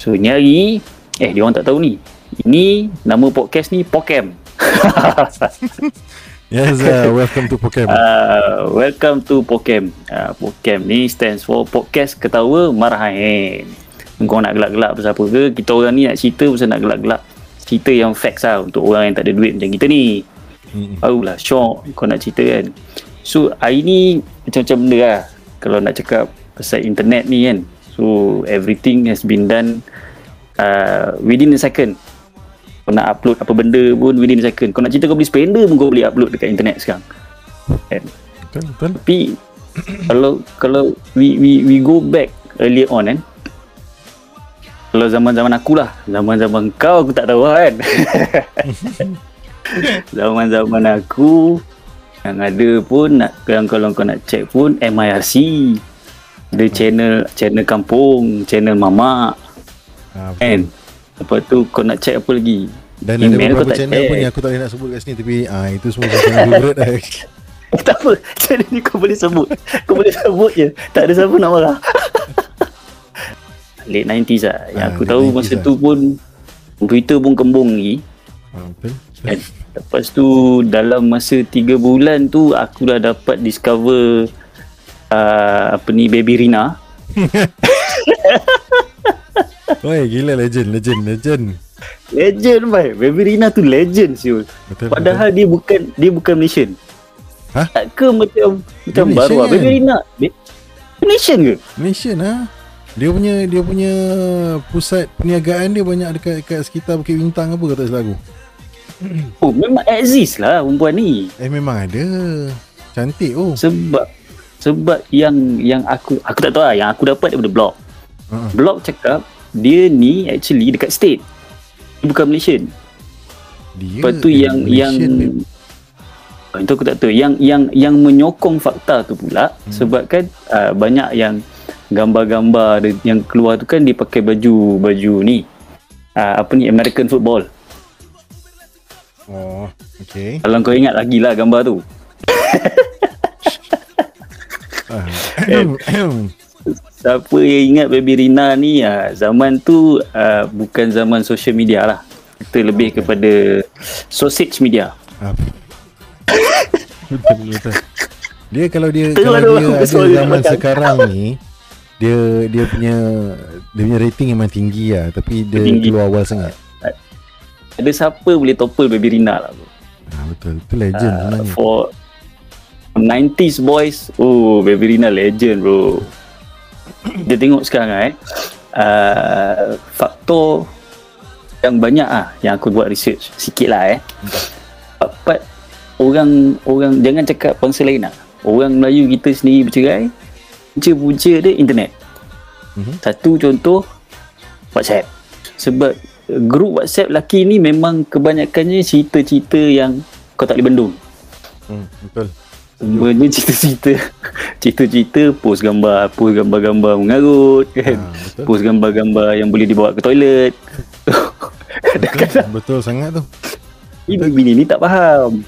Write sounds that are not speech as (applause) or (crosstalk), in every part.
So ni hari Eh dia orang tak tahu ni. Ini Nama podcast ni Pokem. (laughs) Yes, uh, welcome to Pokem. uh, Welcome to Pokem. Uh, Pokem ni stands for Podcast Ketawa Marahan Kau nak gelak-gelak pasal apa ke? Kita orang ni nak cerita pasal nak gelak-gelak. Cerita yang facts lah Untuk orang yang tak ada duit macam kita ni. Mm-mm. Barulah shock Kau nak cerita kan. So hari ni Macam-macam benda lah. Kalau nak cakap Pasal internet ni kan So everything has been done uh, Within a second. Kau nak upload apa benda pun Within a second. Kau nak cerita kau beli spender pun Kau boleh upload dekat internet sekarang. Kan? Betul, betul. Tapi (coughs) Kalau Kalau we, we, we go back Earlier on kan Kalau zaman-zaman aku lah Zaman-zaman kau aku tak tahu lah kan. (laughs) Zaman-zaman aku Yang ada pun nak, Kalau kau nak check pun MIRC Ada channel Channel kampung Channel mamak. Ah, betul. Kan? Lepas tu kau nak check apa lagi? Dan ada Email kau beberapa channel check. pun yang aku tak boleh nak sebut kat sini Tapi ah, itu semua channel favorite lah tak apa. Channel ni kau boleh sebut. Kau boleh sebut je. Tak ada siapa nak marah. (laughs) Late 90s lah. Yang Ah, aku tahu 90s masa lah. tu pun Twitter pun kembung lagi. Ah, Betul. Kan? Lepas tu Dalam masa 3 bulan tu Aku dah dapat discover uh, Apa ni Baby Rina (laughs) Oi, gila legend, legend, legend Legend baik Baby Rina tu legend siul Betul, Padahal dia bukan Dia bukan Malaysian Hah? Tak ke macam Macam Dia baru Malaysian. Baby Rina Malaysian ke? Malaysian ha dia punya dia punya pusat perniagaan dia banyak dekat dekat sekitar Bukit Bintang apa kata salah aku. Oh memang exist lah perempuan ni Eh memang ada. Cantik oh. sebab sebab yang yang aku aku tak tahu lah yang aku dapat daripada blog. Uh-uh. Blog cakap dia ni actually dekat state. Dia bukan Malaysian. Dia Lepas tu eh, yang Malaysian, yang babe. itu aku tak tahu. Yang yang yang menyokong fakta tu pula hmm. sebab kan uh, banyak yang gambar-gambar yang keluar tu kan dia pakai baju baju ni. Uh, apa ni American football. Oh, okay. Kalau kau ingat lagi lah gambar tu. (laughs) Eh. Siapa yang ingat Baby Rina ni ah, zaman tu ah, bukan zaman social media lah. Kita lebih Okay. kepada sausage media. Betul betul. Dia kalau dia kalau dia ada zaman makan. sekarang ni dia dia punya dia punya rating memang tinggi lah tapi dia Tinggi. keluar awal sangat. Ada siapa boleh topple Baby Rina lah. Ah, betul. Itu legend Ah, sebenarnya. for 90s boys, oh Baby legend bro. Dia tengok sekarang eh. Uh, faktor yang banyak ah yang aku buat research sikit lah eh. Dapat orang orang jangan cakap bangsa lain lah. Orang Melayu kita sendiri bercerai punca-punca dia internet. Mhm. Satu contoh WhatsApp. Sebab grup WhatsApp lelaki ni memang kebanyakannya cerita-cerita yang kau tak boleh bendung. Hmm, betul. Sebenarnya cerita-cerita (laughs) Cerita-cerita Post gambar Post gambar-gambar mengarut kan? Ah, betul. Post gambar-gambar Yang boleh dibawa ke toilet. (laughs) Kadang-kadang Betul sangat tu. Ini bini ni tak faham.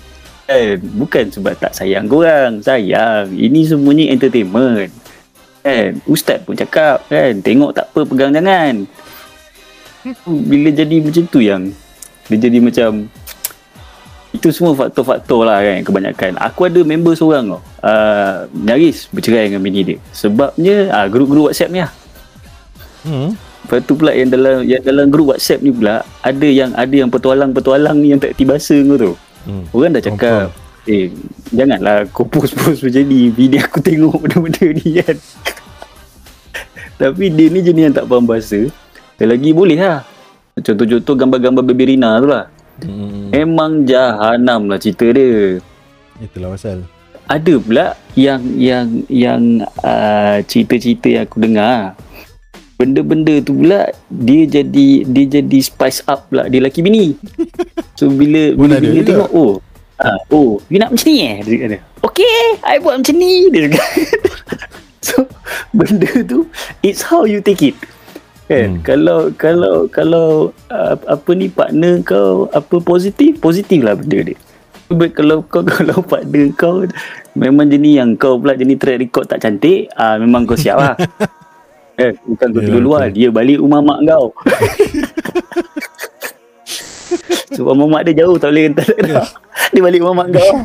Kan? Bukan sebab tak sayang korang. Sayang. Ini semuanya entertainment. Kan? Ustaz pun cakap kan? Tengok tak apa pegang jangan Bila jadi macam tu yang Dia jadi macam Itu semua faktor-faktor lah kan Kebanyakan Aku ada member seorang tau uh, Nyaris bercerai dengan bini dia Sebabnya uh, Grup-grup WhatsApp ni lah Hmm. Lepas tu pula yang dalam yang dalam grup WhatsApp ni pula ada yang ada yang petualang-petualang ni yang tak tiba bahasa kau tu. Hmm. Orang dah cakap, eh janganlah kau post-post macam ni. Video aku tengok benda-benda ni (laughs) kan. Tapi dia ni jenis yang tak faham bahasa. Dia lagi boleh lah. Contoh-contoh gambar-gambar baby Rina tu lah. Hmm. Memang jahanam lah cerita dia. Itulah pasal. Ada pula yang yang yang uh, cerita-cerita yang aku dengar. Benda-benda tu pula dia jadi dia jadi spice up pula dia laki bini. So bila bila juga. tengok oh ah oh you nak macam ni eh dia kata. Okay, I buat macam ni (laughs) dia cakap. so benda tu it's how you take it. Kan? Hmm. Kalau kalau kalau uh, apa ni partner kau apa positif, positif lah benda dia. But kalau kau (laughs) kalau partner kau memang jenis yang kau pula jenis track record tak cantik, ah memang kau siap lah. (laughs) Eh, bukan kau Yelah, tidur luar, dia balik rumah mak kau. (laughs) Sebab mamak dia jauh tak boleh hantar dah. Dia balik rumah mak kau.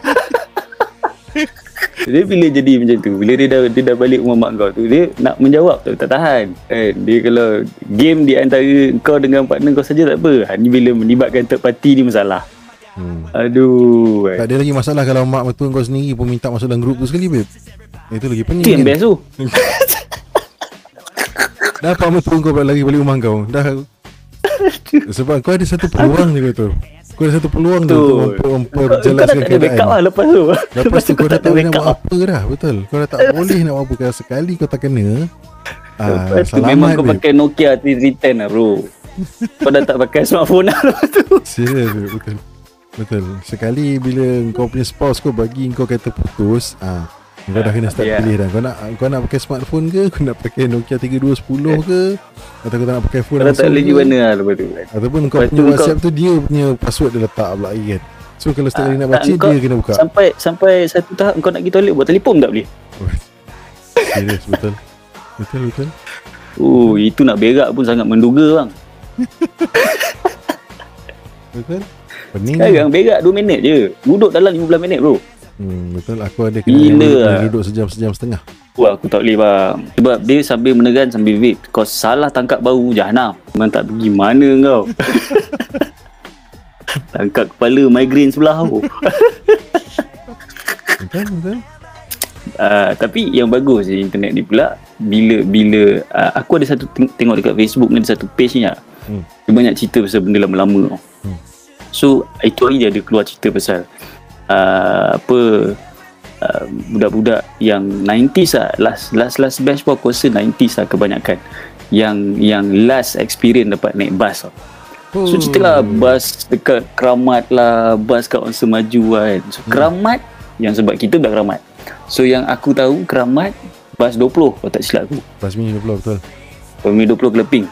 Dia bila jadi macam tu, bila dia dah dia dah balik rumah mak kau tu, dia nak menjawab tu tak tahan. Eh, dia kalau game di antara kau dengan partner kau saja tak apa. Ha, ni bila melibatkan third party ni masalah. Hmm. Aduh. eh. Tak ada lagi masalah kalau mak mertua kau sendiri pun minta masuk dalam grup tu sekali babe. Itu lagi pening Itu yang kan? best tu. (laughs) Dah pak mertua kau balik lagi balik rumah kau. Dah (laughs) sebab kau ada satu peluang je tu. Kau ada satu peluang tu untuk Kau, memper- kau memperjelaskan tak ada backup lah keadaan. lepas tu. Lepas tu kau dah tak nak buat apa dah. Betul. Kau dah tak (laughs) boleh nak buat apa kalau sekali kau tak kena. Ah, Lepas tu memang kau pakai Nokia 310 lah bro. (laughs) kau dah tak pakai smartphone lah lepas tu. Serius betul. Betul. Sekali bila kau punya spouse kau bagi kau kata putus, ah kau dah kena start Ya. pilih dah. Kau nak kau nak pakai smartphone ke? Kau nak pakai Nokia 3210 ke? Atau kau tak nak pakai phone Kau tak boleh di mana lah lepas tu. Ataupun kau Lepas punya tu WhatsApp tu dia punya password dia letak pula lagi kan. So kalau setiap kali nak baca kau dia kena buka. Sampai sampai satu tahap kau nak pergi toilet buat telefon tak boleh. Serius betul. Betul betul. Oh, itu nak berak pun sangat menduga bang. (laughs) Betul. Pening. Sekarang berak 2 minit je. Duduk dalam 15 minit bro. Hmm, betul aku ada Gila kena lah. duduk sejam-sejam setengah. Wah, aku tak boleh bang. Sebab dia sambil menekan sambil vape. Kau salah tangkap bau jahanam. Memang tak pergi mana kau. (laughs) tangkap kepala migraine sebelah tu. Betul betul. Uh, tapi yang bagus je internet ni pula bila bila uh, aku ada satu teng- tengok dekat Facebook ni ada satu page ni lah. Hmm. Dia banyak cerita pasal benda lama-lama. Hmm. So itu hari dia ada keluar cerita pasal uh, apa uh, budak-budak yang 90s lah last last last batch pun aku rasa 90s lah kebanyakan. Yang yang last experience dapat naik bas tau. So cerita lah bas dekat Keramat lah Bas kat Onsen Maju kan. So Keramat Yang sebab kita dah Keramat. So yang aku tahu Keramat Bas 20 Kalau tak silap aku. Bas mini 20 betul. Pemi 20 Keleping.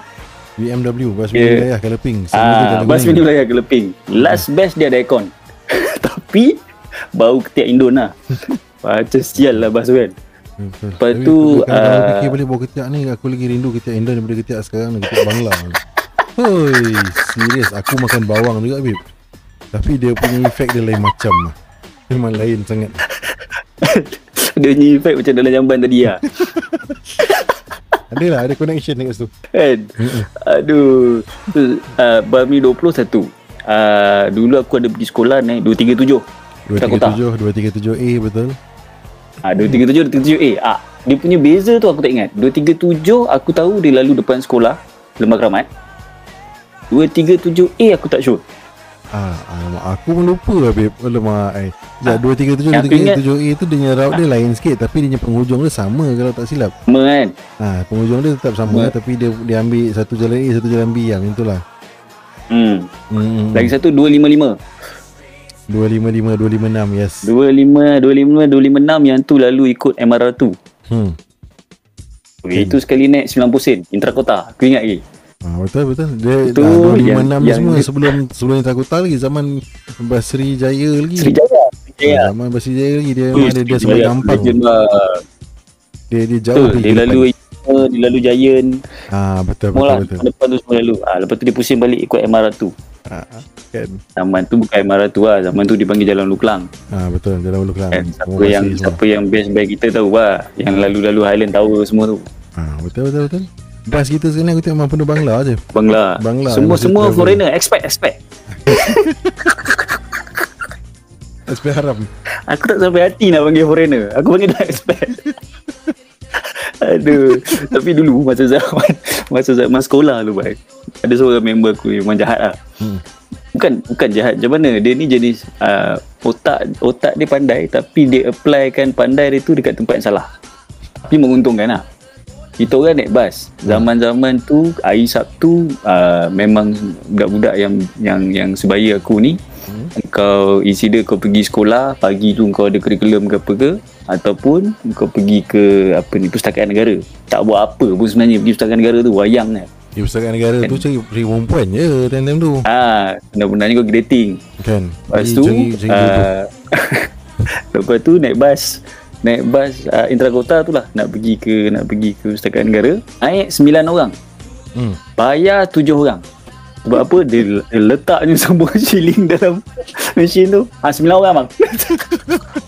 BMW bas mini Yeah. wilayah Keleping. Ah, Bas mini wilayah Keleping. Last best dia ada aircon. (laughs) Tapi Bau ketiak Indon lah. (laughs) Macam sial lah tu kan. Lepas Tapi tu, Kalau uh, ah, fikir balik bau ketiak ni Aku lagi rindu ketiak Indon Daripada ketiak sekarang Dan ketiak Bangla Hoi Serius Aku makan bawang juga babe Tapi dia punya efek dia lain macam lah. Memang lain sangat. (laughs) Dia punya effect macam dalam jamban tadi lah. (laughs) Ada lah Ada connection dekat situ. Kan? Aduh. Uh, Bami 20 satu. Uh, dulu aku ada pergi sekolah naik 237 Kota-kota. 237 237A betul? Ah 237 237A ah dia punya beza tu aku tak ingat. 237 aku tahu dia lalu depan sekolah Lembah Keramat. 237A aku tak sure. Ah, alamak, aku pun lupa lah babe Alamak eh. Sekejap, Ah, 237 yang aku ingat- 237A tu dia punya route dia lain sikit Tapi dia punya penghujung dia sama kalau tak silap. Sama kan? Ah, penghujung dia tetap sama Hmm. Tapi dia dia ambil satu jalan A Satu jalan B yang itulah. Hmm. hmm. lagi satu 255 255 256 yes. 25 25 256 yang tu lalu ikut MR2 hmm. okay. itu sekali naik 90 sen intrakota aku ingat lagi? Ah, Betul betul. Dia Itu ah, 256 ni yang- semua yang- Sebelum sebelum Intrakuta lagi Zaman Basri Jaya lagi Srijaya Ah, Srijaya Zaman Basri Jaya lagi Dia, Ui, ada, dia sampai gampang. Lah. Dia, dia jauh Betul, pergi dia ke lalu Ipma, dia lalu Giant. Ah, Betul Semua betul lah betul. depan tu semua lalu. Ah, Lepas tu dia pusing balik ikut MR2 ah, Kan? Zaman tu bukan MR2 lah. Zaman tu dipanggil Jalan Luklang ah, Betul Jalan Ulu Kelang. Kan? Siapa Semua yang semua. siapa yang best band kita tahu lah. Yang lalu-lalu Highland Tower semua tu. Ah, betul betul betul. Bas kita sekarang aku tengok memang penuh Bangla je. Bangla, Bangla, Semua Masjid semua foreigner. Expect expect. (laughs) SP haram. Aku tak sampai hati nak panggil foreigner. Aku panggil tak expect (laughs) Aduh. Tapi dulu masa zaman (laughs) Masa zaman sekolah tu bang Ada seorang member aku yang memang jahat lah. Hmm. Bukan bukan jahat. Macam mana? Dia ni jenis uh, Otak otak dia pandai Tapi dia applykan pandai dia tu Dekat tempat yang salah. Tapi menguntungkan lah. Kita orang naik bas. Zaman-zaman tu Hari Sabtu uh, Memang Budak-budak yang Yang yang sebaya aku ni Hmm. Kau Isi dia kau pergi sekolah Pagi tu kau ada kurikulum ke apa ke Ataupun Kau pergi ke Apa ni Pustakaan negara. Tak buat apa pun sebenarnya Pergi pustakaan negara tu Wayang kan Di pustakaan negara tu cari cari perempuan je time-time tu. Ah, Benar-benarnya kau dating. Kan. Lepas tu cari, cari jodoh. uh, (laughs) Lepas tu naik bas naik bas uh, Intragota tu lah. Nak pergi ke nak pergi ke Setakat Negara naik 9 orang. Hmm. bayar 7 orang. Sebab apa? Dia, dia letak je semua shilling dalam mesin tu. Ha 9 orang bang (laughs)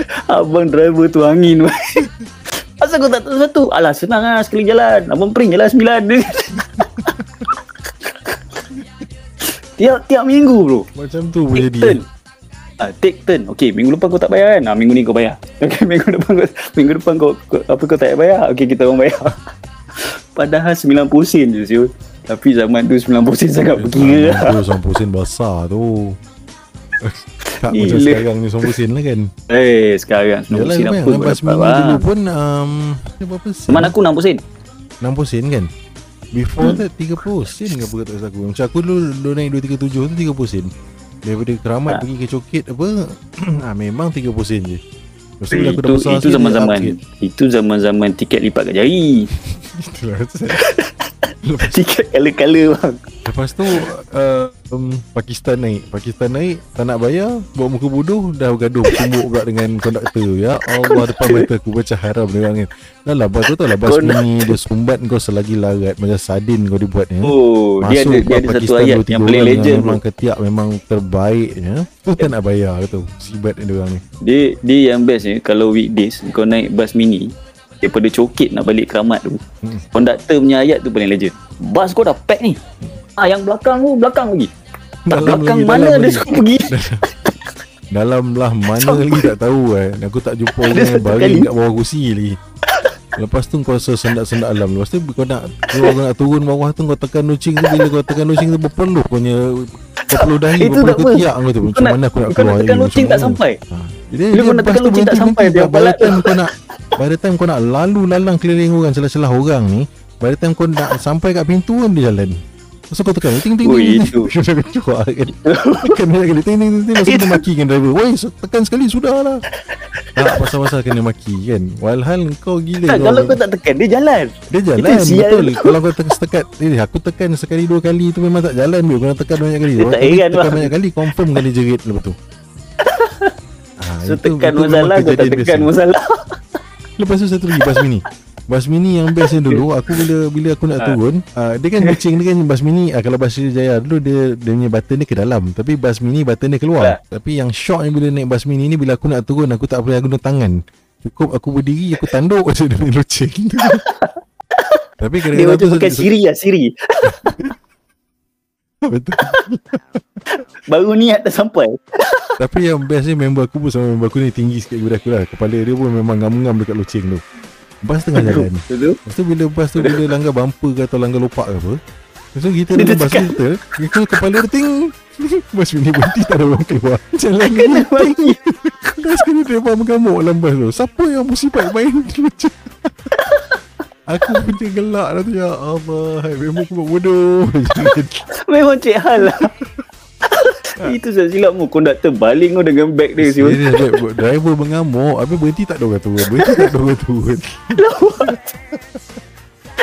(laughs) abang driver tu angin (laughs) Asal kau tak tahu satu? Alah senang lah sekali jalan. Abang print je lah sembilan. (laughs) tiap tiap minggu bro. Macam tu Take jadi. turn. Ah, take turn. Okay, minggu depan kau tak bayar kan? Ah, minggu ni kau bayar. Okay, minggu depan kau, minggu depan kau, kau apa kau tak bayar? Okay, kita orang bayar. Padahal 90 sen je siul. Tapi zaman tu 90 sen sangat berkira lah. Ah, tu 90 sen besar tu. Tak macam Gila. sekarang ni 90 sen lah kan. Eh, sekarang 90 Yalah sen kau apa? dapat, mini bang? dulu pun um, berapa sen? Teman aku 60 sen. 60 sen kan? Before that 30 sen ke apa kata kat aku. Macam aku dulu, dulu naik 237 tu 30 sen. Daripada keramat Ha. pergi ke coket apa (clears throat) ah, memang 30 sen je. Lepas tu aku dah Itu, besar itu zaman-zaman itu zaman-zaman tiket lipat kat jari. (laughs) Itulah. Lepas, Tiket color-color bang. lepas tu uh, um, Pakistan naik. Pakistan naik Tak nak bayar Bawa muka bodoh Dah bergaduh. Bertumbuk pula dengan konduktor Ya. (laughs) Allah depan mata aku Baca haram dia orang kan Dah lah bas tu tau lah Bas mini Dia sumbat kau selagi larat Macam sardin kau dibuatnya Oh, dia ada dia ada satu ayat yang paling legend. Memang bro. ketiak Memang terbaik ya. Tu tak nak bayar tu Sibat dia orang ni. Dia dia yang best ni kalau weekdays kau naik bas mini daripada coket nak balik keramat tu. Hmm. Konduktor punya ayat tu paling legend. Bas kau dah pack ni. Ah yang belakang tu belakang lagi. Tak Dalam belakang lagi, mana dia suruh pergi? (laughs) Dalam lah mana lagi tak tahu kan Aku tak jumpa orang yang baring kat bawah kursi lagi Lepas tu kau rasa sendak-sendak alam. Lepas tu kau nak kau nak turun bawah tu Kau tekan lucing tu Bila kau tekan lucing tu Berpeluh kau punya Berpeluh dahi Itu Berpeluh tak apa. kau tu. Macam Kau mana aku nak kau keluar nak tekan Macam tak sampai. ha. Bila kau nak tekan tu lucing tak sampai, dia time kau nak By the time kau nak lalu lalang keliling orang Celah-celah orang ni By the time kau nak sampai kat pintu kan dia jalan Tu kau tekan ting ting Ui, ting itu. (laughs) Keluar kan. Tekan dia kali ting ting ting tu dia maki kan driver. Woi tekan sekali sudah lah Tak pasal-pasal kena maki kan. Walhal kau gila Tak, kalau kau tak tekan dia jalan. Dia jalan Itu betul. Kalau kau tekan setekat eh, Aku tekan sekali dua kali tu memang tak jalan. Kau nak tekan banyak kali. Heran, Tekan banyak kali Confirm kali jerit lepas tu. (laughs) Ah, So itu- tekan itu masalah kau tak tekan masalah. Lepas tu satu lagi bas Bas mini yang best yang dulu Aku bila bila aku nak Ah. turun uh, Dia kan (laughs) kucing dia kan Bas mini uh, Kalau bas Jaya dulu dia Dia punya button dia ke dalam Tapi bas mini button dia keluar. Tapi yang shock ni Bila naik bas mini ni Bila aku nak turun Aku tak boleh guna tangan Cukup aku berdiri Aku tanduk (laughs) Macam dia punya lucing (laughs) Tapi Dia kadang-kadang macam tu pakai Siri lah Siri. Betul Baru niat tak sampai. Tapi yang best ni Member aku pun sama member aku ni Tinggi sikit daripada aku lah Kepala dia pun memang ngam-ngam Dekat lucing tu Bas tengah jalan. Betul? Lepas tu bila bas tu Bila langgar bumper ke Atau langgar lopak ke apa Lepas tu kita dalam bas kita Kita kepala dia ting. (laughs) Bas ni berhenti Tak ada orang keluar. (laughs) Jalan Kena bagi. Kena dia (laughs) mengamuk dalam bas tu. Siapa yang musibah main? Macam Aku pun gelak dah tu Ya Allah Memang aku buat bodoh. Memang cik hal lah. (laughs) Itu saya silap mu Konduktor baling kau dengan beg dia siul. Serius Driver mengamuk Habis berhenti tak ada orang turun Berhenti tak ada orang turun (laughs)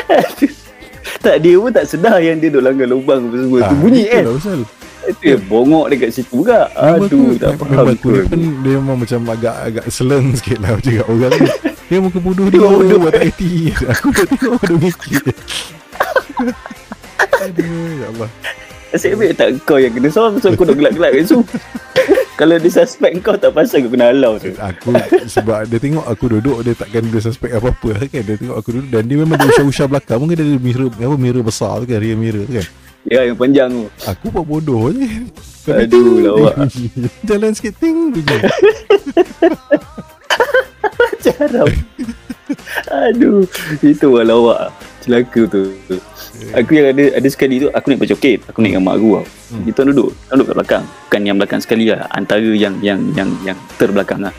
(laughs) tak dia pun tak sedar yang dia duk langgar lubang apa semua. tu bunyi kan. pasal. Itu yang bongok dekat situ juga. Aduh, tak faham tu. pun dia memang macam agak agak seleng sikit lah macam kat orang ni. Dia muka bodoh dia bodoh. buat tak reti. Aku dah tengok ada mikir. Aduh, ya Allah. Asyik ambil tak kau yang kena soal Pasal kau dah gelak-gelak kat situ (laughs) Kalau dia suspect kau tak pasal kau kena halau tu Aku sebab dia tengok aku duduk dia takkan dia suspek apa-apa lah kan. Dia tengok aku duduk dan dia memang dia usah-usah belakang. Mungkin dia ada mirror apa mirror besar tu kan, rear mirror tu kan. Ya yang panjang tu Aku buat bodoh je. Aduh, lawak. (laughs) Jalan sikit ting. (laughs) Jarang Aduh Itu lah lawak Celaka tu. Aku yang ada Ada sekali tu Aku naik pecoket Aku naik dengan mak aku tau. Hmm. Kita duduk orang duduk kat belakang. Bukan yang belakang sekali lah. Antara yang Yang yang yang terbelakang lah.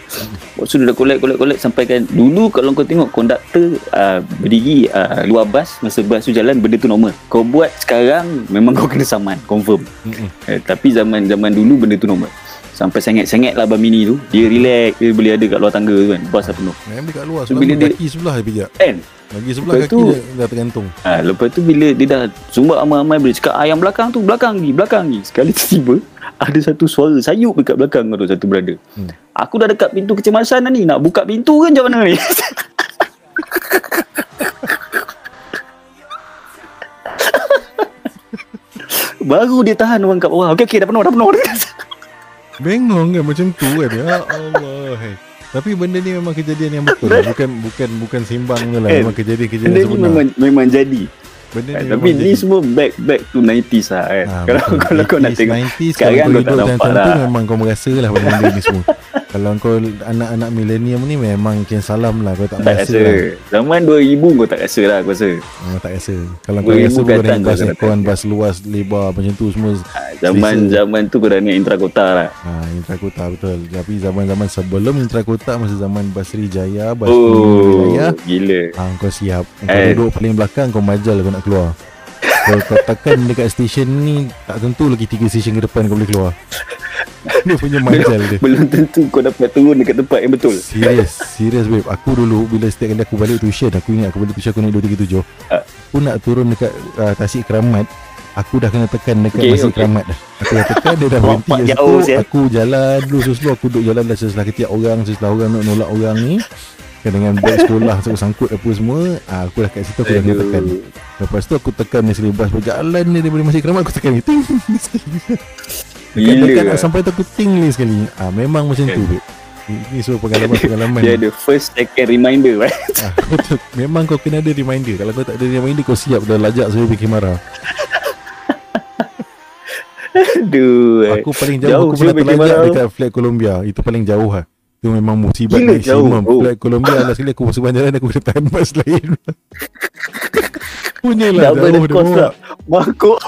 Lepas tu dia dah collect collect collect Sampai kan Dulu kalau kau tengok Konduktor uh, Berdiri uh, Luar bas Masa bas tu jalan Benda tu normal. Kau buat sekarang Memang kau kena saman. Confirm. Mm-mm. eh, Tapi zaman zaman dulu Benda tu normal Sampai sengit-sengit lah Abang Mini tu. Dia relax Dia boleh ada kat luar tangga tu kan. Bas dah penuh. Memang dekat luar So, bila dia- kaki sebelah dia pijak. Kan? Lagi sebelah Lepas kaki tu- dia dah tergantung. Ha, Lepas tu bila dia dah Sumbat amai-amai Bila cakap yang belakang tu Belakang ni Belakang ni. Sekali tiba (laughs) Ada satu suara sayup dekat belakang tu Satu brother Hmm. Aku dah dekat pintu kecemasan dah ni Nak buka pintu kan macam mana? Ni (laughs) Baru dia tahan orang kat bawah. Okey okey dah penuh dah penuh (laughs) Bengong kan macam tu kan Ya Allah hai. Tapi benda ni memang kejadian yang betul lah. Bukan bukan bukan sembang je lah Eh, Memang kejadian-kejadian Benda ni sebenar memang, memang jadi Benda Eh, ni Tapi memang ni jadi. semua back back to 90s lah kan Ah, Kalau betul. (laughs) kalau kau nak 80s, tengok 90s sekarang kau kau tak nampak lah. memang kau merasa lah benda-benda ni semua Kalau kau anak-anak milenium ni memang kian salam lah Kau tak, Tak rasa lah. Zaman 2000 kau tak rasa lah aku rasa. Memang tak rasa. Kalau kau rasa kau naik bas aircon Bas luas lebar macam tu semua Ah, Zaman Selesa. zaman tu kau dah naik intrakota lah. Ha, Intrakota betul. Tapi zaman-zaman sebelum Intrakota Masa zaman Basri Jaya Bas Oh Jaya Gila. ha, Kau siap. Kau Eh. duduk paling belakang Kau majal kau nak keluar. Kalau (laughs) kau tekan dekat stesen ni Tak tentu lagi 3 stesen ke depan kau boleh keluar (laughs) Dia punya majal dia. Belum tentu kau dapat turun dekat tempat yang betul. Serius Serius babe. Aku dulu Bila setiap kali aku balik tuition Aku ingat aku balik tuition Aku naik 237 Ah. Aku nak turun dekat uh, Tasik Keramat. Aku dah kena tekan dekat Okay, Masjid okay. Keramat dah. Aku dah tekan Dia dah (laughs) berhenti kat jauh, situ. Aku jalan dulu Sesuatu aku duduk jalan dah Seselah ketiak orang Seselah orang nak nolak orang ni. Kan dengan beg sekolah Sangkut-sangkut apa semua ah, Aku dah kat situ Aku dah kena tekan. Lepas tu aku tekan ni selibas Berjalan ni daripada Masjid Keramat Aku tekan ni Ting (laughs) Dekat-dekat nak lah. sampai tu aku ting ni sekali ah, Memang macam tu Kan. babe Ini semua pengalaman-pengalaman (laughs) Dia ada first second reminder right? (laughs) Ah, betul. Memang kau kena ada reminder Kalau kau tak ada reminder Kau siap dah lajak Saya fikir marah (laughs) Aduh eh. Aku paling jauh, Jauh Aku pernah terlajak. Dekat flat Columbia Itu paling jauh lah Itu memang musibat Gila maksimum jauh, bro. Flat Columbia lah sekali Aku sepanjang jalan Aku kena tahan bas lain Punya lah Double jauh the cost lah Mangkuk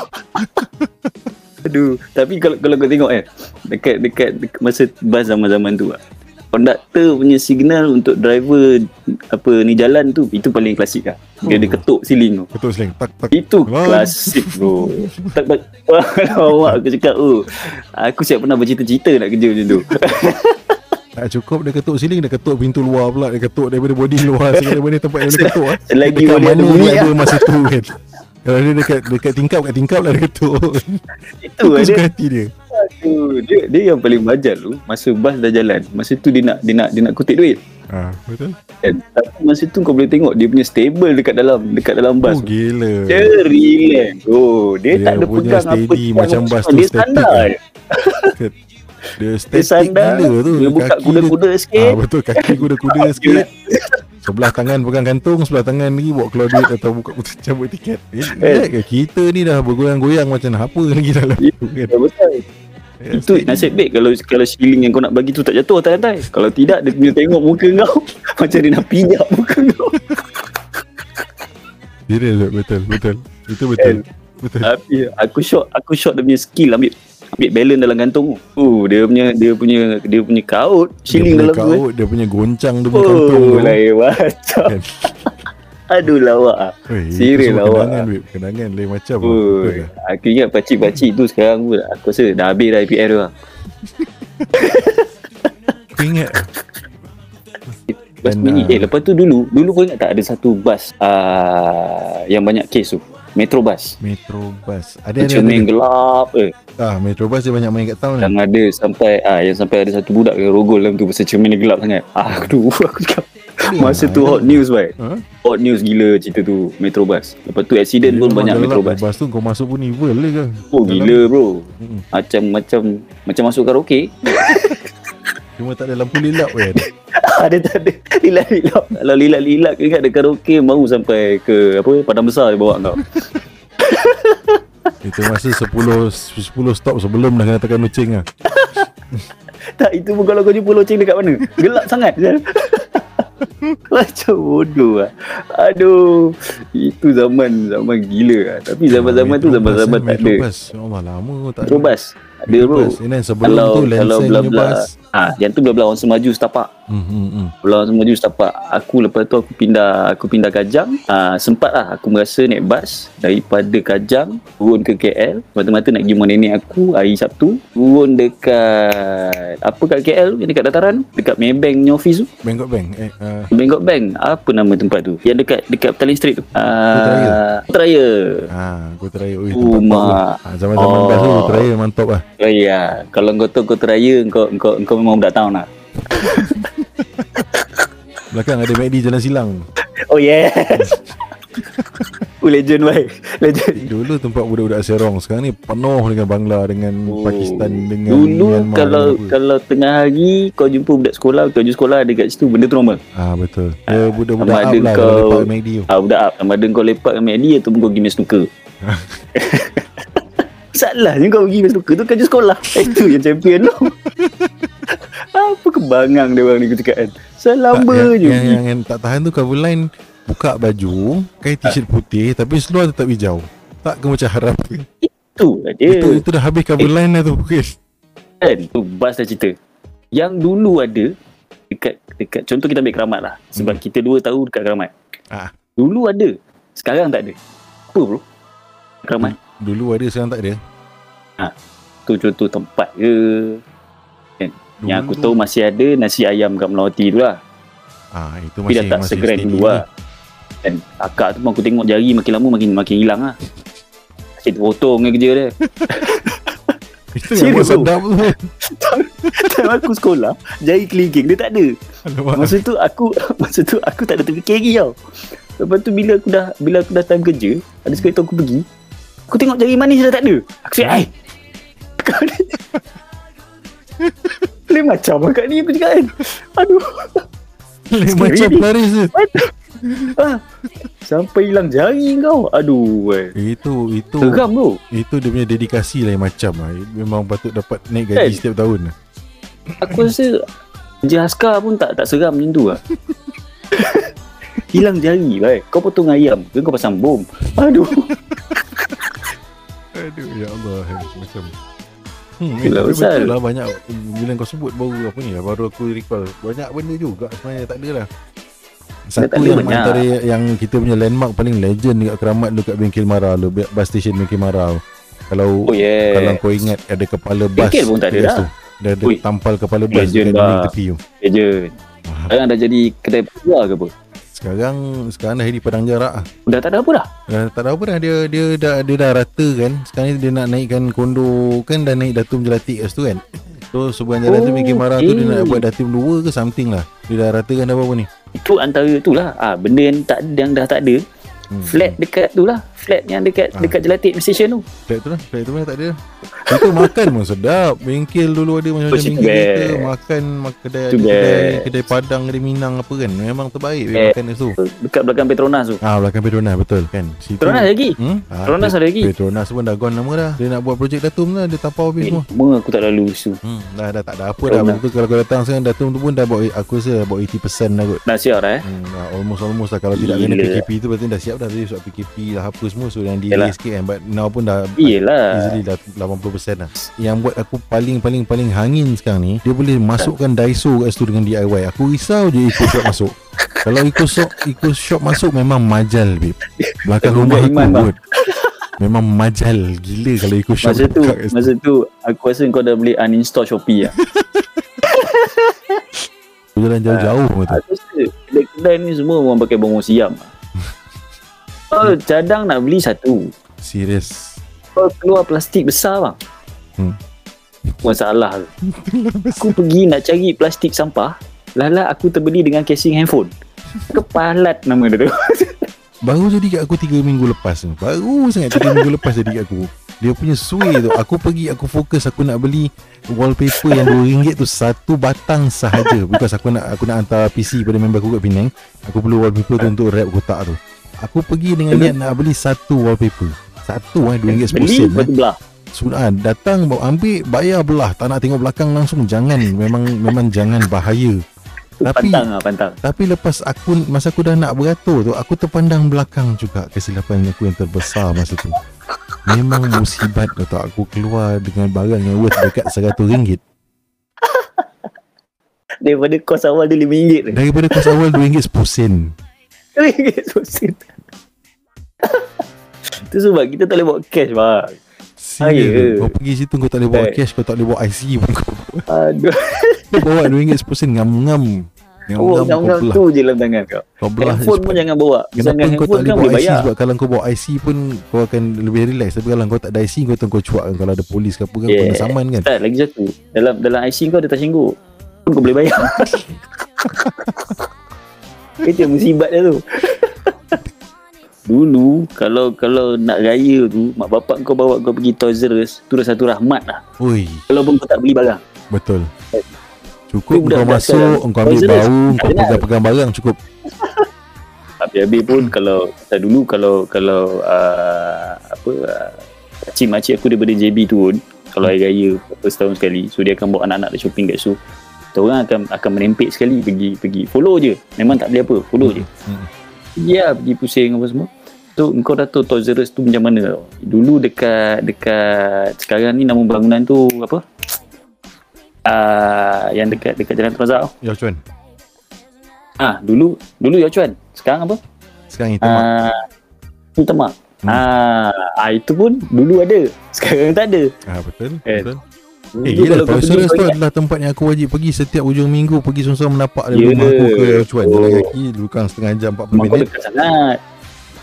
Aduh Tapi kalau kalau kau tengok eh Dekat dekat, dekat masa bas zaman-zaman tu lah Konduktor punya signal untuk driver apa ni jalan tu itu paling klasik lah. Dia Oh. ketuk siling tu. Betul seling Tak tak Itu Wah. klasik bro. tak tak. (laughs) Awak aku cakap oh. Aku siap pernah bercita-cita nak kerja macam tu. (laughs) Tak cukup Dia ketuk siling Dia ketuk pintu luar pula Dia ketuk daripada body luar (laughs) Segala benda tempat yang boleh ketuk Lagi Dekat boleh ada mana bunyi dia lah. masa tu kan Kalau dia dekat dekat tingkap kat tingkap lah dia ketuk (laughs) Itu lah suka dia. hati dia Aduh, dia dia yang paling bajal tu masa bas dah jalan. Masa tu dia nak dia nak dia nak kutip duit. Ah, betul. Kan? Tapi masa tu kau boleh tengok dia punya stable dekat dalam dekat dalam bas. Oh tu. gila. Dia relax. Oh, dia, Dia tak ada pegang apa steady macam bas tu Dia static kan? Dia Dia static sandar. gila tu. Dia buka kuda-kuda dia, sikit. Ah, betul kaki kuda-kuda (laughs) sikit. Sebelah tangan pegang kantung, sebelah tangan lagi bawa keluar duit atau buka (laughs) cabut tiket. Eh, Eh. eh. Kita ni dah bergoyang-goyang macam apa lagi dalam tu kan. Betul. Eh, Itu steady. nasib baik kalau kalau shilling yang kau nak bagi tu tak jatuh atas lantai. Kalau tidak dia punya tengok muka kau (laughs) macam dia nak pijak muka kau. Serius betul, betul, betul. Itu betul. Betul. Tapi aku shot aku shot dia punya skill ambil ambil balance dalam gantung tu. Oh, dia punya dia punya dia punya kaut shilling dalam punya tu. eh. kaut, dia punya goncang, dia punya kantung Oh, tu. lain macam. Kan. (laughs) Aduh lawak ah. Serius semua lah, awak. Kenangan, babe. Kenangan lain macam. lah. Oh, lah. aku ingat pakcik-pakcik tu sekarang pun aku rasa dah habis dah IPR tu lah. (laughs) Aku ingat. Bas mini. Eh, lepas tu dulu, dulu kau ingat tak ada satu bas uh, yang banyak kes tu? Metro bus. Metro bus. Ada ada. Gelap eh. Ah, Metro bus dia banyak main kat town kan. Yang ada sampai ah yang sampai ada satu budak yang rogol dalam tu pasal cermin dia gelap sangat. Ah, aduh, (laughs) aku cakap masa tu hot news baik. Ha? Hot news gila cerita tu Metro bus. Lepas tu accident pun banyak Metro bus. Bus tu kau masuk pun evil le ke? Oh Dalam- gila bro. Macam macam macam masuk karaoke. (laughs) Cuma tak ada lampu lilap kan. ada tak ada lilat-lilat. Kalau lilat-lilat kau ingat ada karaoke mau sampai ke apa padang besar dia bawa kau. Itu masa 10 10 stop sebelum dah kena tekan lucing lah. (laughs) tak itu pun kalau kau jumpa loceng dekat mana? Gelap sangat. (laughs) Macam bodoh lah. Aduh. Itu zaman zaman gila lah. Tapi zaman-zaman tu zaman-zaman tak ada. Bus. Ya Allah lama tak Metro bus. Ada bro. Sebelum Kalau- tu kalau bla-bla. bus. Ah, yang tu belah-belah orang semaju setapak. Hmm, hmm, hmm. Belah orang semaju setapak. Aku lepas tu aku pindah aku pindah Kajang. Ah, sempat lah aku merasa naik bas daripada Kajang turun ke KL. Mata-mata nak pergi rumah nenek aku hari Sabtu. Turun dekat apa kat KL yang dekat dataran dekat Maybank ni office tu. Bangkok Bank. Eh, uh, Bangkok Bank. Apa nama tempat tu? Yang dekat dekat Petaling Street tu. Ah, Putrajaya. ah, Kota Raya. Ui, Oh, tempat mak. bagus. Ah, zaman-zaman Oh. best tu Kota Raya memang top lah. Oh iya, kalau kau tahu Kota Raya kau kau kau memang budak tahun lah. (laughs) Belakang ada McD Jalan Silang. Oh yes. oh legend baik. Legend. Dulu tempat budak-budak Serong. Sekarang ni penuh dengan Bangla, dengan Oh. Pakistan, dengan Dulu Myanmar. kalau kalau tengah hari kau jumpa budak sekolah, kau jumpa sekolah dekat situ benda tu normal. Ah betul. Dia budak-budak sama up ada lah kau- kalau lepak tu. Ah budak up sama ada kau lepak dengan McD ataupun kau pergi main snooker. (laughs) Salahnya kau pergi main tu kerja sekolah. Itu yang champion tu. (laughs) Apa kebangang dia orang ni aku cakap kan. Selamba Tak, je. yang, yang, yang, tak tahan tu cover line buka baju, kain t-shirt putih tapi seluar tetap hijau. Tak ke macam haram ke? Itu lah dia. Itu, itu dah habis cover line lah tu mungkin. kan tu bas dah cerita yang dulu ada dekat dekat contoh kita ambil keramat lah sebab Hmm. kita dua tahu dekat keramat Ah. dulu ada sekarang tak ada apa bro keramat Dulu ada sekarang tak ada. tu contoh tempat ke Dulu, yang aku tahu masih ada nasi ayam kat Melawati tu lah Ah itu tapi dah masih tak masih steady dulu lah kan akak tu pun aku tengok jari makin lama makin makin hilang lah asyik terpotong je kerja dia (laughs) Itu yang buat sedap tu. (laughs) time aku sekolah jari kelingking dia tak ada Alamak. Masa tu aku (laughs) masa tu aku tak ada terfikir lagi tau. Lepas tu bila aku dah bila aku dah time kerja, ada sekali tu aku pergi. Aku tengok jari manis dah tak ada. Aku cakap, "Ai." Kau ni (laughs) Lain macam akak ni aku cakap kan. Aduh. Lain macam pelaris tu. (laughs) Ah. Sampai hilang jari kau. Aduh. Itu itu Geram bro. itu dia punya dedikasi lain macam lah. Memang patut dapat naik gaji Kan? setiap tahun. Aku rasa kerja askar pun tak tak seram macam tu lah. (laughs) hilang jari baik. Kau potong ayam ke kau pasang bom. Aduh. Aduh ya Allah macam Hmm, tapi pasal. betul lah banyak bila kau sebut baru apa ni baru aku recall banyak benda juga sebenarnya tak ada lah. Satu yang banyak. antara yang kita punya landmark paling legend dekat Keramat dekat Bengkel Mara lu bus station Bengkel Mara. Kalau Oh yeah. kalau kau ingat ada kepala bas Bengkel pun tak ada dah. situ. Dah ada Ui. tampal kepala bas Legend dekat lah. dinding tepi tu. Legend. Sekarang dah jadi kedai luar ke apa? Sekarang sekarang dah jadi padang jarak ah. Dah tak ada apa dah. Dah, tak ada apa dah dia dia dah dia dah rata kan. Sekarang ni dia nak naikkan kondo kan dah naik Datum Jelatik kat situ kan. So seberang jalan tu Oh, Bengkel Mara tu dia nak okay. buat Datum 2 ke something lah. Dia dah ratakan dah apa-apa ni. Itu antara tu lah. Ah, benda yang tak yang dah tak ada. Hmm. Flat dekat tu lah. Flat yang dekat Ah. dekat Jelatik station tu. Flat tu lah Flat tu mana tak ada Itu makan pun sedap Bengkel dulu ada macam-macam Oh, bengkel kita Makan mak- kedai, ada kedai, kedai Padang Kedai Minang apa kan Memang terbaik Eh. makan kat situ Dekat belakang Petronas tu. Ah belakang Petronas betul kan Situ Petronas lagi. hmm? ah, Petronas ada lagi. Petronas pun dah gone lama dah Dia nak buat projek Datum lah Dia tapau habis Eh, semua Lama aku tak lalu situ. Hmm, dah, dah tak ada apa dah Petronas. Betul kalau kau datang sekarang Datum tu pun dah bawa Aku rasa dah bawa 80% dah kot Dah siap dah eh. Hmm, dah almost almost dah kalau tidak kena Gila. PKP tu berarti dah siap dah tadi sebab PKP lah apa semua so yang delay Yalah. sikit kan but now pun dah Iyalah. easily dah 80% lah yang buat aku paling paling paling hangin sekarang ni dia boleh masukkan Daiso kat situ dengan DIY aku risau je Eco Shop masuk (laughs) kalau Eco Shop Eco Shop masuk memang majal babe belakang rumah aku iman, bang. kot memang majal gila kalau Eco Shop Masa tu, masa tu aku rasa kau dah boleh uninstall Shopee lah. (laughs) jalan jauh-jauh tu Aku rasa kedai-kedai ni semua orang pakai bawang siam. Oh, cadang nak beli satu. serius Kau keluar plastik besar bang. Hmm. Masalah. Aku pergi nak cari plastik sampah. Lala aku terbeli dengan casing handphone. Kepalat nama dia tu. (laughs) Baru jadi kat aku 3 minggu lepas ni Baru sangat 3 minggu lepas jadi kat aku Dia punya sway tu Aku pergi aku fokus Aku nak beli Wallpaper yang RM2 tu Satu batang sahaja Because aku nak Aku nak hantar PC pada member aku kat Penang Aku perlu wallpaper tu untuk wrap kotak tu Aku pergi dengan niat nak beli satu wallpaper Satu eh RM2 10 Beli sen lepas eh. belah. Sudah datang bawa ambil bayar belah tak nak tengok belakang langsung jangan memang memang jangan bahaya Tapi- pantang lah pantang. Tapi lepas aku Masa aku dah nak beratur tu Aku terpandang belakang juga Kesilapan aku yang terbesar masa tu Memang musibat kau tahu Aku keluar dengan barang yang worth dekat RM100 Daripada kos awal dia RM5 tu. Daripada kos awal RM2 10 sen RM5 sosit. Tu sebab kita tak boleh bawa cash bang. Serius Kau pergi situ kau tak boleh bawa Eh. cash Kau tak boleh bawa IC pun kau Aduh. (laughs) Kau bawa RM2 10 sen Ngam-ngam Oh, Ngam-ngam kau belah tu je dalam tangan kau. Kau belah Handphone pun jangan bawa. Kenapa kau tak boleh kan bawa IC bayar. Sebab kalau kau bawa IC pun Kau akan lebih relax Tapi kalau kau tak ada IC Kau tahu kau cuak kan Kalau ada polis ke apa kan Kau kena saman kan Tak, lagi satu. Dalam dalam IC kau ada tersingguk. Pun kau boleh bayar. (laughs) Itu yang musibat dia tu. Dulu kalau kalau nak raya tu mak bapak kau bawa kau pergi Toys R Us tu dah satu rahmat lah. Oi Kalau pun kau tak beli barang. Betul. Tapi Cukup kau masuk sekarang, Kau ambil bau Kau pegang-pegang barang Cukup. Habis-habis pun kalau tak dulu kalau kalau uh, apa uh, pakcik makcik aku daripada JB turun kalau hari raya apa setahun sekali. So dia akan bawa anak-anak dia shopping kat so kita orang akan akan merempek sekali pergi pergi follow je. Memang tak beli apa follow je. Hmm. Ya pergi pusing apa semua. Tu kau dah tahu Toys R Us tu macam mana tau? Dulu dekat dekat sekarang ni nama bangunan tu apa? Uh, yang dekat dekat Jalan Razak tau. Ya cuan ah dulu dulu ya cuan sekarang apa? Sekarang itu Ah, Hitam mak. Hmm. Ah, ah, itu pun dulu ada. Sekarang tak ada. Ah betul eh, Betul Dulu Eh gila kalau kau Toys pergi, R Us kau tu adalah tempat yang aku wajib pergi Setiap ujung minggu Pergi susah menapak Dari Ya. rumah aku ke cuan Jalan Oh. kaki Bukan setengah jam 40 Mak kau minit dekat sangat.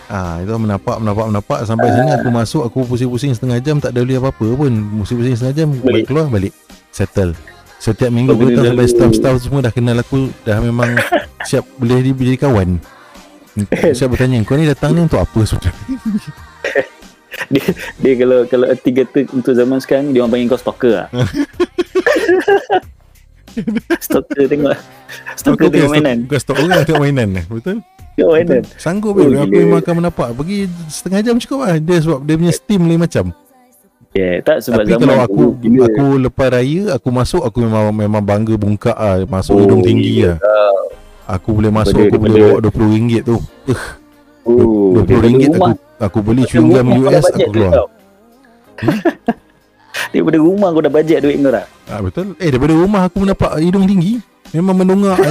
Ah itu menapak menapak menapak sampai sana aku masuk aku pusing-pusing setengah jam tak ada beli apa-apa pun. Pusing-pusing setengah jam balik Balik. keluar balik. Settle. Setiap minggu aku datang sampai staff-staff semua dah kenal aku dah memang (laughs) siap boleh di- jadi kawan. (laughs) Siap bertanya kau ni datang ni untuk apa sebenarnya? (laughs) Dia kalau kalau erti kata untuk zaman sekarang dia orang panggil kau stalker lah. (laughs) stalker tengok. Stalker tengok mainan. Bukan orang tengok mainan eh. Betul? Tengok mainan. Sanggup Oh, aku memang akan menapak. Pergi setengah jam cukup lah. Dia sebab dia punya steam lain macam. Yeah, tak sebab Tapi zaman kalau aku dulu aku lepas raya aku masuk aku memang memang bangga bungkak ah masuk Oh, hidung tinggi ah. Aku boleh masuk Daripada- aku boleh bawa RM20 tu. Oh, daripada RM20 rumah. aku aku beli chewing gum US aku keluar. kau. (laughs) Daripada rumah kau dah bajet duit kau dah. Ah betul. Eh daripada rumah aku mendapat hidung tinggi. Memang menungak. (laughs)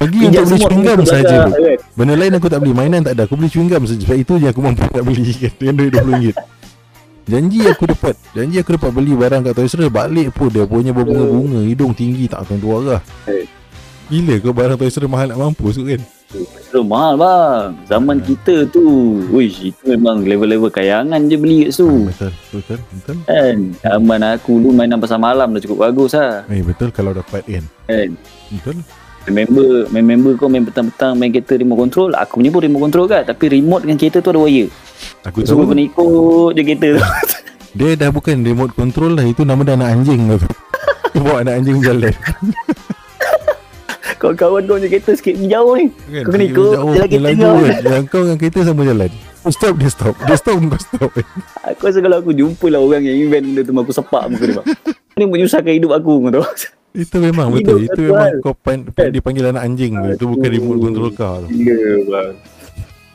Pergi untuk Pijak beli semua chewing gum saja kan? Benda lain aku tak beli. Mainan tak ada. Aku beli chewing gum saja. Sebab itu je aku mampu nak beli (laughs) kan. Dengan duit RM20. Janji aku dapat Janji aku dapat beli barang kat Toys R Us Balik pun dia punya berbunga-bunga Hidung tinggi tak akan dua arah Eh. Gila kau barang Toys R Us mahal nak mampus tu kan Terus mahal bang. Zaman Hmm. kita tu Wish itu memang level-level kayangan je beli kat su Betul Betul Betul. Kan? Zaman aku dulu mainan pasal malam dah cukup bagus lah Eh betul kalau dapat kan. Kan? Betul. Member main member kau main petang-petang main kereta remote control Aku punya pun remote control kan. Tapi remote dengan kereta tu ada wire. Aku So tahu. kena ikut je kereta tu. (laughs) Dia dah bukan remote control lah. Itu nama dia anak anjing tu. (laughs) Bawa anak anjing (laughs) berjalan Kawan-kawan kau punya kereta sikit jauh ni. Kan? Kau kena ikut jauh jalan kereta kau. Yang kau dengan kereta sama jalan. Stop dia stop. Dia stop kau stop. Aku rasa kalau aku jumpa lah orang yang invent benda tu Aku sepak muka dia Ni menyusahkan hidup aku kau tahu. Itu memang Hidup betul. Itu satu memang kau pan, pan, dipanggil anak anjing tu. Itu bukan remote control car tu. Ya bang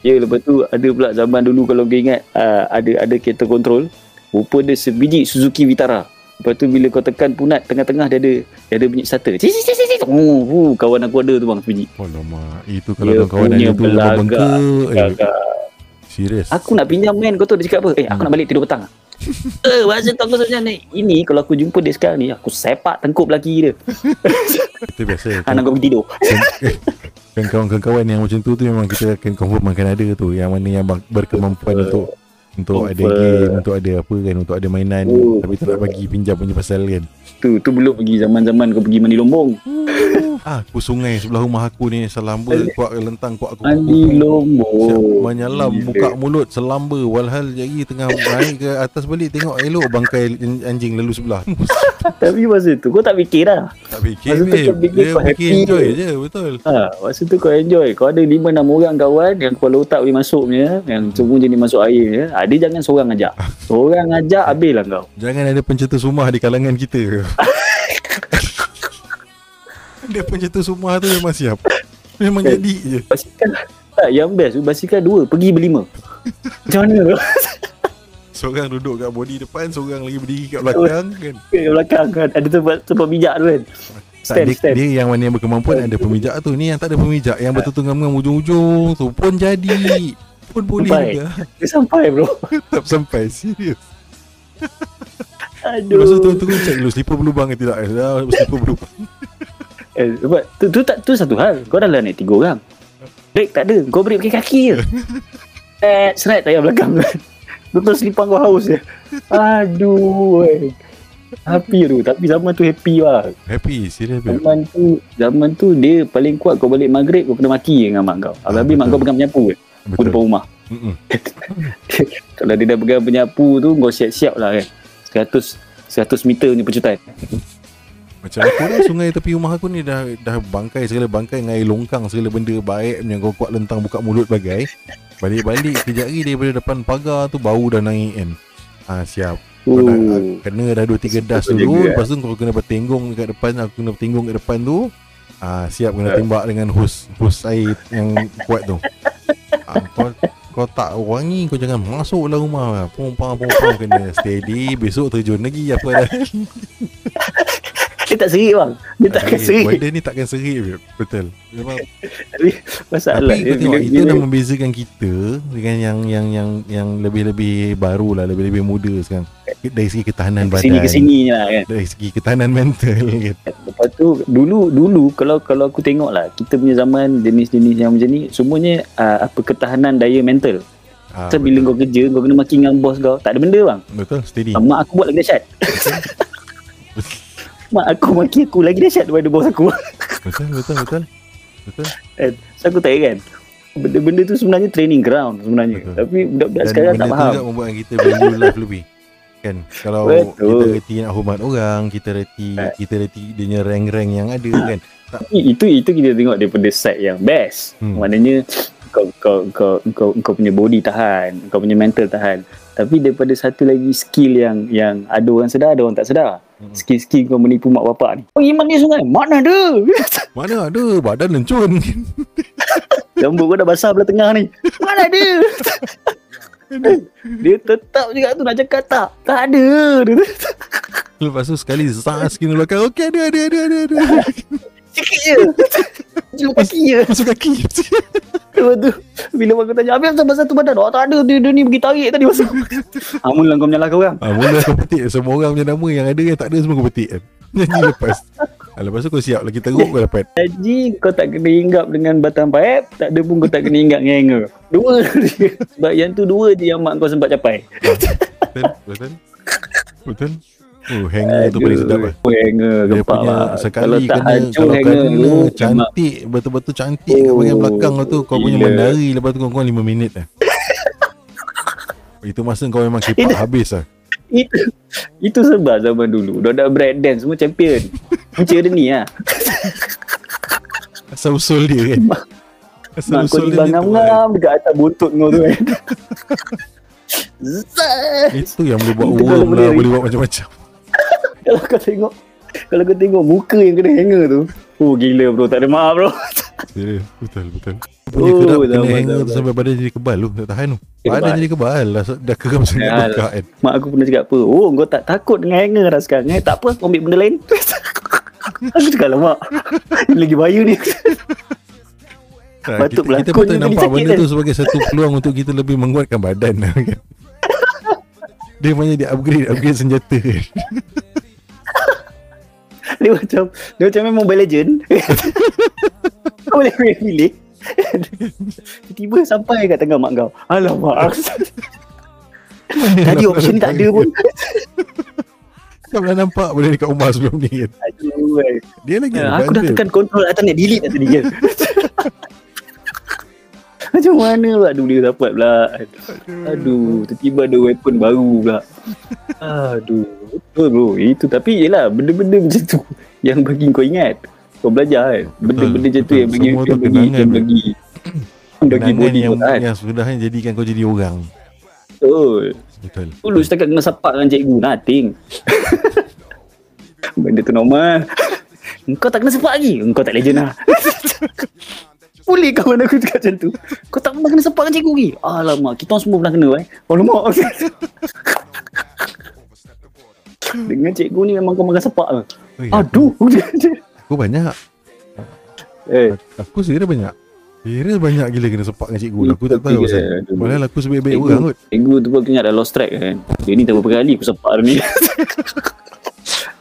Ya lepas tu ada pula zaman dulu kalau kau ingat uh, ada ada kereta kontrol rupa dia sebiji Suzuki Vitara. Lepas tu bila kau tekan punat tengah-tengah dia ada dia ada bunyi starter. Cik cik cik cik. Oh, uh, kawan aku ada tu bang sebiji. Alamak Itu kalau Dia punya ada tu. Bengkak eh. Serius Aku nak pinjam man kau tu dia cakap apa? Eh aku nak balik tidur petang. (laughs) eh masa tu aku sebenarnya ni. Ini kalau aku jumpa dia sekarang ni aku sepak tengkup lelaki dia. (laughs) Itu biasa Anak kau pergi tidur. (laughs) kan kawan-kawan yang macam tu tu memang kita akan confirm akan ada tu yang mana yang berkemampuan untuk untuk ada Confirm. game untuk ada apa kan untuk ada mainan. Oh, tapi tak nak bagi pinjam punya pasal kan Tu tu belum pergi zaman-zaman kau pergi mandi lombong. ah (laughs) aku sungai sebelah rumah aku ni selamba kuat lentang kuat aku Mandi Siap lombong. menyelam Gila. buka mulut selamba walhal jadi tengah naik ke atas balik tengok elok bangkai anjing lalu sebelah (laughs) Tapi masa tu kau tak fikir dah. tak fikir Masa tu babe. kau fikir dia kau happy enjoy je. je betul Ha, masa tu kau enjoy. Kau ada 5 6 orang kawan yang kepala otak boleh masuk punya, yang semua jenis masuk air punya. Ha, dia jangan seorang ajak. (laughs) Seorang ajak habislah kau. jangan ada pencetus rumah di kalangan kita (laughs) Dia pencetus rumah tu memang siap Memang Eh. jadi je Basikal tak yang best basikal dua pergi berlima. (laughs) Macam mana? Seorang duduk kat body depan Seorang lagi berdiri kat belakang (laughs) kan Kat belakang kan ada tempat tempat bijak tu kan. tak, Stand, dia, stand. dia yang mana yang berkemampuan Ada pemijak tu Ni yang tak ada pemijak Yang betul-betul ngam ujung-ujung tu Pun jadi Pun boleh Sampai. juga Dia sampai bro. Tak sampai Serius Aduh. Lepas tu turun-turun check dulu Slipper berlubang ke tidak Dah slipper berlubang (laughs) Eh, sebab tu, tu tak tu satu hal. Kau dah lah naik tiga orang. Brake tak ada. Kau brake pakai kaki je. (laughs) eh, seret tayar belakang kan. (laughs) Betul selipang kau haus je. Aduh. Wey. Happy tu. Tapi zaman tu happy lah. Happy Serius babe Zaman tu zaman tu dia paling kuat kau balik maghrib kau kena maki dengan mak kau. Habis-habis mak betul. kau pegang penyapu kan. Kau depan rumah. Kalau dia dah pegang penyapu tu kau siap-siap lah kan. 100 100 meter ni pencutan. Macam aku dah sungai tepi rumah aku ni dah dah bangkai segala bangkai dengan air longkang segala benda baik punya kau kuat lentang buka mulut bagai. Balik-balik kejap lagi daripada depan pagar tu bau dah naik kan. Ah siap. Kau dah, ah, Oh. kena dah 2 3 das dulu juga, lepas tu kau kena bertenggong dekat depan aku kena bertenggong kat depan tu. Ah siap kena Ya. tembak dengan hos hos air yang kuat tu. Ah, kau kau tak wangi kau jangan masuk dalam rumah. Pompang kena steady besok terjun lagi apa dah. (laughs) Dia tak serik bang. Dia tak akan serik. Benda ni takkan serik. Betul Memang Tapi masalah Tapi kau tengok Itu dah membezakan kita Dengan yang Yang yang yang lebih-lebih baru lah Lebih-lebih muda sekarang Dari segi ketahanan badan kesini kesini je lah kan. Dari segi ketahanan mental. (laughs) Lepas tu dulu dulu kalau kalau aku tengok lah kita punya zaman jenis-jenis yang macam ni semuanya uh, apa ketahanan daya mental. ah, So bila kau kerja kau kena maki dengan bos kau tak ada benda bang. Betul steady Mak aku buat lagi dahsyat. (laughs) Mak aku maki aku lagi dahsyat daripada bos aku. Betul betul betul Betul Kan? so aku tak kan. Benda-benda tu sebenarnya training ground sebenarnya. Betul. Tapi budak-budak Dan sekarang benda tak faham. juga membuat kita value life lebih Kan Kalau Betul. kita reti nak hormat orang Kita reti Eh. Kita reti dia rank-rank yang ada kan Tapi itu itu kita tengok daripada side yang best. Hmm. Maknanya kau kau kau kau kau punya body tahan, kau punya mental tahan. Tapi daripada satu lagi skill yang yang ada orang sedar, ada orang tak sedar. Hmm. Skill-skill kau menipu mak bapak ni. Oh, iman ni sungai. Mana ada? (laughs) Mana ada Badan lencun (laughs) Rambut kau dah basah belah tengah ni. Mana ada? (laughs) Dia tetap juga tu nak cakap tak. Tak ada. Lepas tu sekali Zah skin belakang ada ada ada ada, ada. Sikit je. Jeluk kaki je. (laughs) Masuk kaki Lepas tu Bila aku tanya Habis asal satu badan Oh tak ada dia, dia ni pergi tarik tadi masuk (laughs) Amun lah kau menyalahkan orang Ah, mula kau petik semua orang punya nama yang ada yang tak ada semua kau petik kan. (laughs) Nyanyi lepas. Ah, lepas tu kau siap lagi teruk kau dapat. Haji kau tak kena hinggap dengan batang paip Tak ada pun kau tak kena hinggap dengan hanger Dua dia. Sebab yang tu dua je yang mak kau sempat capai Betul? Betul? Betul? Oh, hanger tu paling sedap lah. Oh, hanger Dia punya lah sekali Kalau kena hancur kalau hanger kena tu memang- cantik betul-betul cantik kat Oh, bahagian belakang kau tu kau punya gila. menari lepas tu kau kau 5 minit lah. (laughs) Itu masa kau memang kepak Itu- habis lah. Itu Itu sebab zaman dulu Dah break dance semua champion Punca dia ni lah (laughs) Asal usul dia kan. Asal Mak usul ni dia tu kan. Dekat atas buntut kau tu (laughs) kan. Itu yang boleh buat worm boleh lah, boleh buat macam-macam. (laughs) Kalau kau tengok Kalau kau tengok muka yang kena hanger tu Oh gila bro Tak ada maaf bro Serius, (laughs) betul betul. Punya Oh, kedap kena hanger tu sampai badan jadi kebal tu, tak tahan tu. Dia Badan jadi kebal lah, dah keram sangat Ya, bekak kan. Mak aku pernah cakap apa Oh kau tak takut dengan hanger dah sekarang eh? Tak apa kau ambil benda lain (laughs) Aku cakap lah mak lagi bahaya ni Nah, Patut kita, kita je nampak benda kan? tu sebagai satu peluang untuk kita lebih menguatkan badan lah kan. Dia banyak dia upgrade upgrade senjata. Kan. (laughs) Dia macam Dia macam main Mobile Legend. Kau (laughs) boleh pilih Tiba-tiba sampai kat tengah mak kau. Alamak. (laughs) Tadi option ni tak ada pun. Kau pernah nampak benda dekat rumah sebelum ni? Kan. Aduh. Dia lagi Ya, Aku dah tekan kontrol atas nak delete tadi kan Macam mana pula dulu dia dapat pula? Aduh. Tiba-tiba ada weapon baru pula. Aduh Betul bro Itu. Tapi yelah Benda-benda macam tu Yang bagi kau ingat. Kau belajar kan? Benda-benda macam tu yang bagi Semua Yang bagi Yang bagi Yang bagi body yang, kan? yang sudah jadikan kau jadi orang. Betul. Betul. Dulu setakat kena sepak dengan cikgu Nothing. (laughs) Benda tu normal. Kau tak kena sepak lagi? Kau tak legend lah (laughs) Boleh kawan aku cakap macam tu. Kau tak pernah kena sepak dengan cikgu lagi. Alamak Kita orang semua pernah kena eh. Alamak (laughs) Dengan cikgu ni memang kau makan sepak ke? Oi, Aduh. Aku banyak. Eh. Aku serius banyak. Serius banyak gila kena sepak dengan cikgu. Aku tak tahu Tiga, asal aduh. Padahal aku sebaik-baik orang kot. Cikgu tu pun aku ingat dah lost track kan. Dia ni tak berapa kali aku sepak ni. (laughs)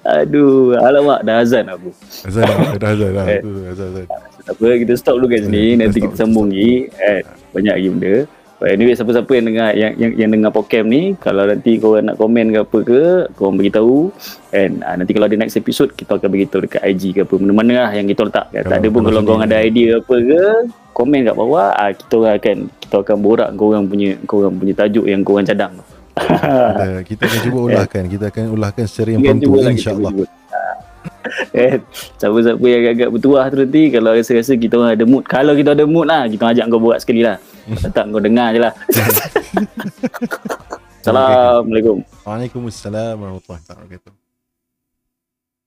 Aduh. Alamak dah azan aku. Azan dah Dah azan dah Eh. Tu, Azan azan Tak apa kita stop dulu kat sini kita Nanti kita sambung lagi eh, Banyak lagi benda. But anyway siapa-siapa yang dengar yang yang, yang dengar podcast ni kalau nanti korang nak komen ke apa ke korang beritahu. And uh, nanti kalau ada next episode kita akan beritahu dekat IG ke apa mana-mana lah yang kita letak. Tak Kalau- ada pun kalau korang sendiri. ada. idea apa ke komen kat bawah. Uh, kita orang akan kita akan borak korang punya korang punya tajuk yang korang cadang. Kita, kita akan cuba (laughs) ulahkan. Kita akan ulahkan secara impromptu lah, InsyaAllah. cuba. (laughs) Eh, siapa-siapa yang agak bertuah tu nanti kalau rasa-rasa kita orang ada mood. Kalau kita ada mood lah, kita ajak kau borak sekali lah. (laughs) Kalau tak kau dengar je lah. (laughs) Assalamualaikum. Waalaikumsalam warahmatullahi wabarakatuh